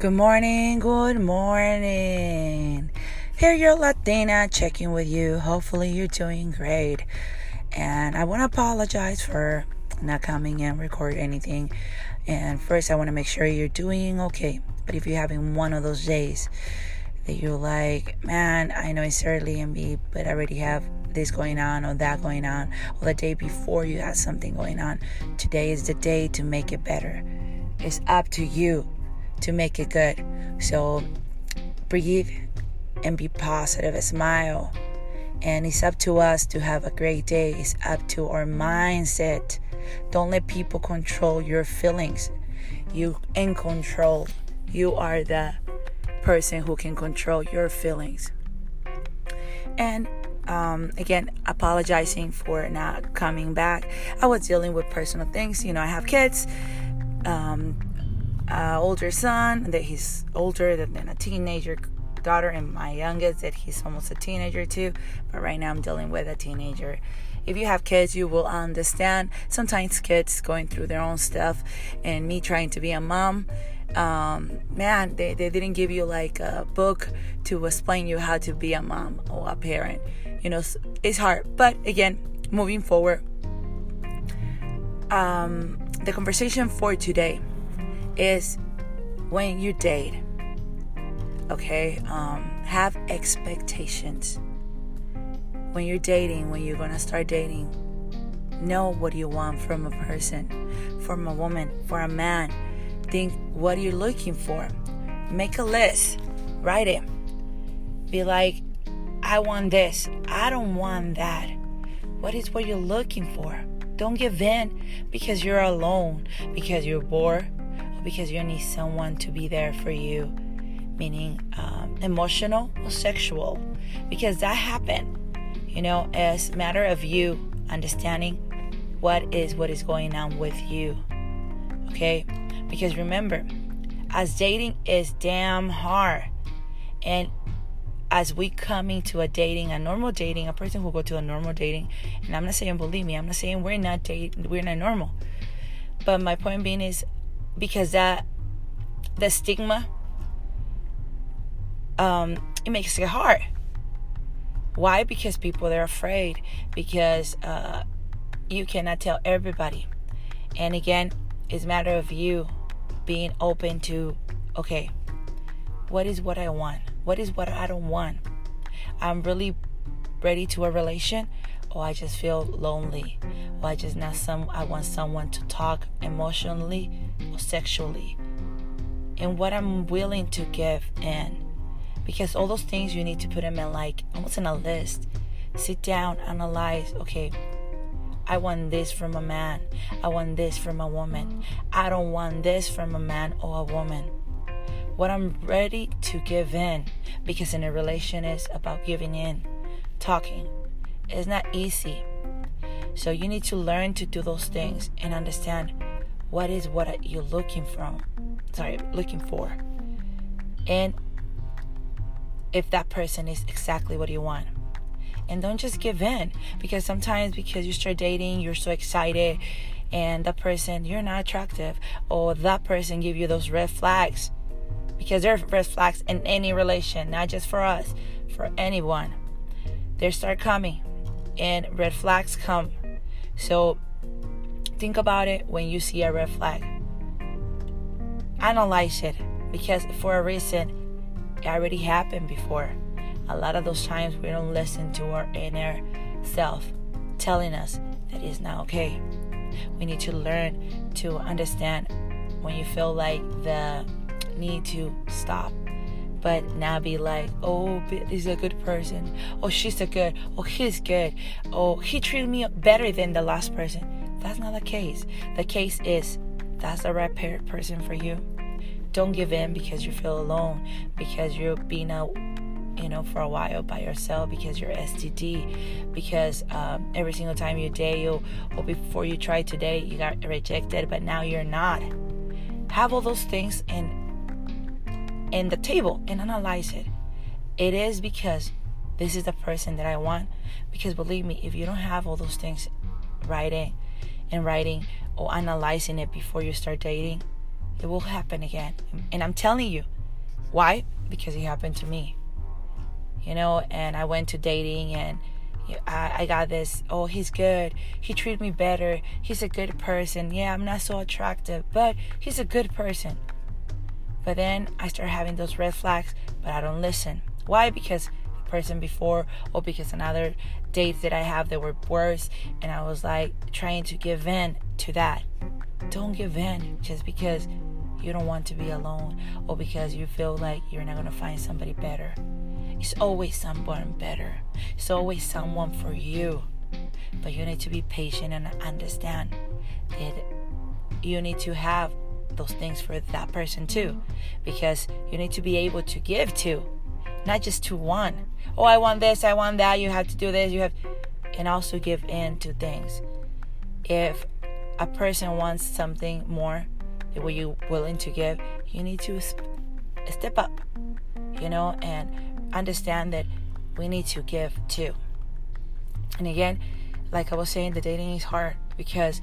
Good morning, good morning. Here, your Latina checking with you. Hopefully, you're doing great. And I want to apologize for not coming and record anything. And first, I want to make sure you're doing okay. But if you're having one of those days that you're like, man, I know it's early and be, but I already have this going on or that going on, or the day before you had something going on, today is the day to make it better. It's up to you to make it good. So breathe and be positive, smile. And it's up to us to have a great day. It's up to our mindset. Don't let people control your feelings. You in control. You are the person who can control your feelings. And um, again, apologizing for not coming back. I was dealing with personal things. You know, I have kids. Um, uh, older son that he's older than a teenager daughter and my youngest that he's almost a teenager too. But right now i'm dealing with a teenager. If you have kids you will understand. Sometimes kids going through their own stuff and me trying to be a mom um, man they, they didn't give you like a book to explain you how to be a mom or a parent. You know it's hard. But again moving forward um, the conversation for today is when you date, okay, um, have expectations. When you're dating, when you're gonna start dating, know what you want from a person, from a woman, for a man. Think what you're looking for. Make a list, write it. Be like, I want this, I don't want that. What is what you're looking for? Don't give in because you're alone, because you're bored, because you need someone to be there for you, meaning um, emotional or sexual, because that happened. You know, as matter of you understanding what is what is going on with you. Okay, because remember, as dating is damn hard, and as we coming to a dating, a normal dating, a person who go to a normal dating, and I'm not saying believe me, I'm not saying we're not date, we're not normal, but my point being is because that the stigma um it makes it hard. Why? Because people they're afraid because uh you cannot tell everybody. And again it's a matter of you being open to okay what is what i want? What is what i don't want? I'm really ready to a relation or i just feel lonely or i just not some i want someone to talk emotionally sexually and what I'm willing to give in. Because all those things you need to put them in like almost in a list. Sit down, analyze, okay, I want this from a man. I want this from a woman. I don't want this from a man or a woman. What I'm ready to give in, because in a relation is about giving in, talking. It's not easy. So you need to learn to do those things and understand what is what you're looking from sorry looking for. And if that person is exactly what you want. And don't just give in because sometimes because you start dating you're so excited and that person you're not attractive or that person give you those red flags because there are red flags in any relation not just for us for anyone. They start coming and red flags come. So Think about it when you see a red flag. Analyze it because for a reason it already happened before. A lot of those times we don't listen to our inner self telling us that it's not okay. We need to learn to understand when you feel like the need to stop but now be like, oh, he's a good person. Oh, she's a good. Oh, he's good. Oh, he treated me better than the last person. That's not the case. The case is that's the right person for you. Don't give in because you feel alone, because you're being out, you know, for a while by yourself, because you're STD, because um, every single time you date, or before you try today, you got rejected, but now you're not. Have all those things in in the table and analyze it. It is because this is the person that I want. Because believe me, if you don't have all those things right in, in writing or analyzing it before you start dating, it will happen again. And I'm telling you, why? Because it happened to me. You know, and I went to dating and I, I got this, oh, he's good. He treated me better. He's a good person. Yeah, I'm not so attractive, but he's a good person. But then I start having those red flags, but I don't listen. Why? Because person before, or because another dates that I have that were worse, and I was like trying to give in to that. Don't give in just because you don't want to be alone or because you feel like you're not going to find somebody better. It's always someone better. It's always someone for you. But you need to be patient and understand that you need to have those things for that person too. Because you need to be able to give to, not just to one. Oh, I want this, I want that, you have to do this, you have. And also give in to things. If a person wants something more than what you're willing to give, you need to step up, you know, and understand that we need to give too. And again, like I was saying, the dating is hard because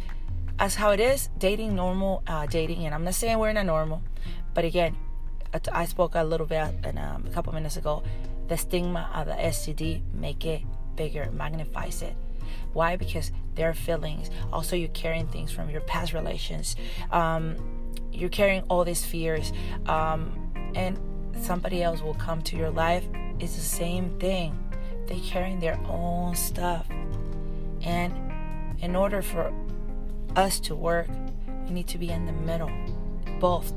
as how it is, dating normal uh, dating, and I'm not saying we're not normal, but again, I spoke a little bit in, um, a couple minutes ago. The stigma of the STD make it bigger, magnifies it. Why? Because there are feelings. Also, you're carrying things from your past relations. Um, you're carrying all these fears, um, and somebody else will come to your life, it's the same thing. They're carrying their own stuff. And in order for us to work, we need to be in the middle, both,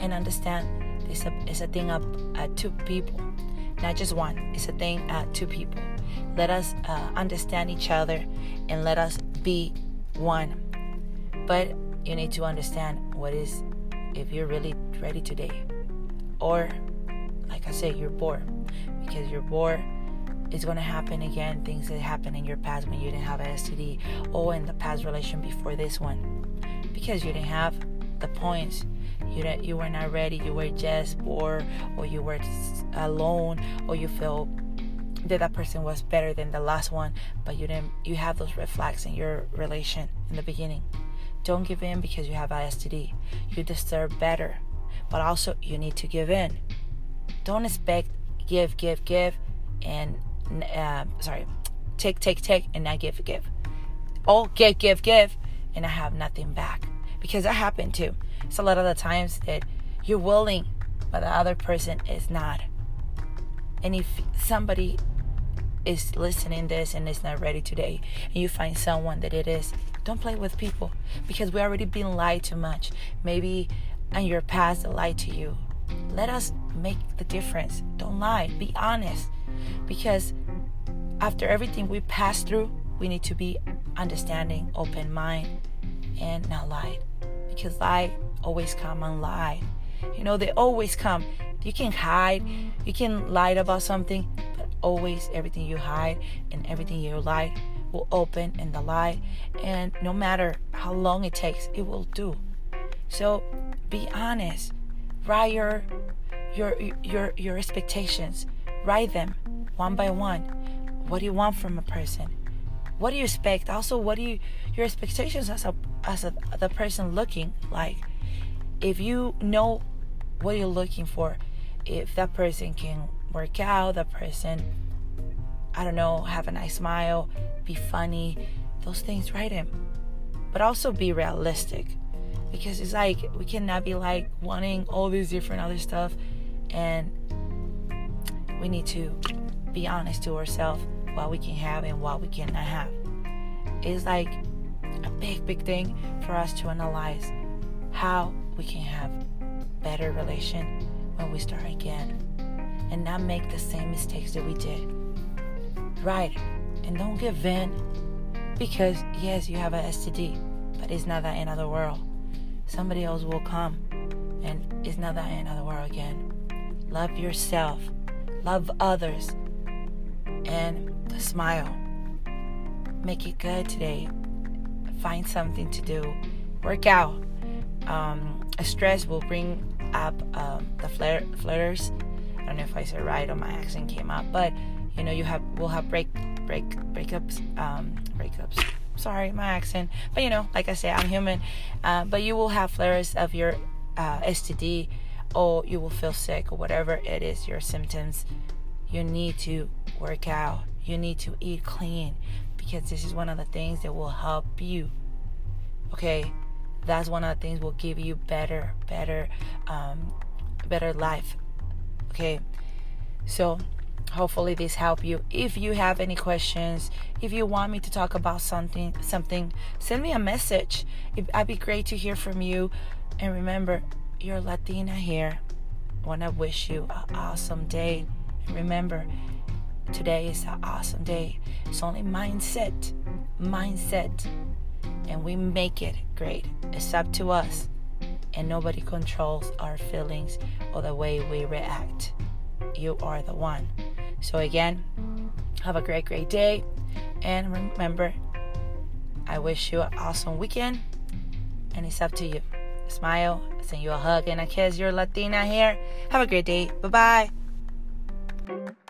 and understand it's a, it's a thing of uh, two people, not just one. It's a thing at two people. Let us uh, understand each other and let us be one. But you need to understand what is if you're really ready today or like I said, you're bored because you're bored. It's gonna happen again. Things that happened in your past when you didn't have a STD, or in the past relation before this one, because you didn't have the points. You didn't, you were not ready. You were just bored, or you were alone, or you felt that that person was better than the last one, but you didn't. You have those red flags in your relation in the beginning. Don't give in because you have a STD. You deserve better but also you need to give in. Don't expect give, give, give, and uh, sorry, take, take, take, and not give, give. Oh, give, give, give, and I have nothing back because that happened too. It's a lot of the times that you're willing, but the other person is not. And if somebody is listening this and is not ready today, and you find someone that it is, don't play with people because we already been lied too much. Maybe and your past lied to you. Let us make the difference. Don't lie. Be honest. Because after everything we pass through, we need to be understanding, open mind, and not lie. Because lie always come and lie. You know, they always come. You can hide, you can lie about something, but always everything you hide and everything you lie will open in the light. And no matter how long it takes, it will do. So be honest. Write your your your your expectations. Write them one by one. What do you want from a person? What do you expect? Also, what do you your expectations as a as a, the person looking like? If you know what you're looking for, if that person can work out, that person, I don't know, have a nice smile, be funny, those things, write him But also be realistic because it's like we cannot be like wanting all these different other stuff and we need to be honest to ourselves what we can have and what we cannot have. It's like a big big thing for us to analyze how we can have better relation when we start again and not make the same mistakes that we did. Right and don't give in because yes you have a std but it's not that end of the world. Somebody else will come and it's not the end of the world again. Love yourself, love others, and smile. Make it good today. Find something to do. Work out. Um, stress will bring up um, the flare, flares. I don't know if I said right or my accent came up, but you know you have we'll have break break breakups um, breakups sorry my accent but you know like i say i'm human uh, but you will have flares of your uh, STD or you will feel sick or whatever it is your symptoms you need to work out. You need to eat clean because this is one of the things that will help you. Okay? That's one of the things will give you better better um, better life. Okay? So hopefully this help you. If you have any questions if you want me to talk about something something send me a message. It, i'd be great to hear from you. And remember you're latina here. I want to wish you an awesome day remember today is an awesome day it's only mindset mindset and we make it great it's up to us and nobody controls our feelings or the way we react you are the one so, again, have a great, great day. And remember, I wish you an awesome weekend. And it's up to you. Smile, send you a hug and a kiss. You're Latina here. Have a great day. Bye bye. Thank you.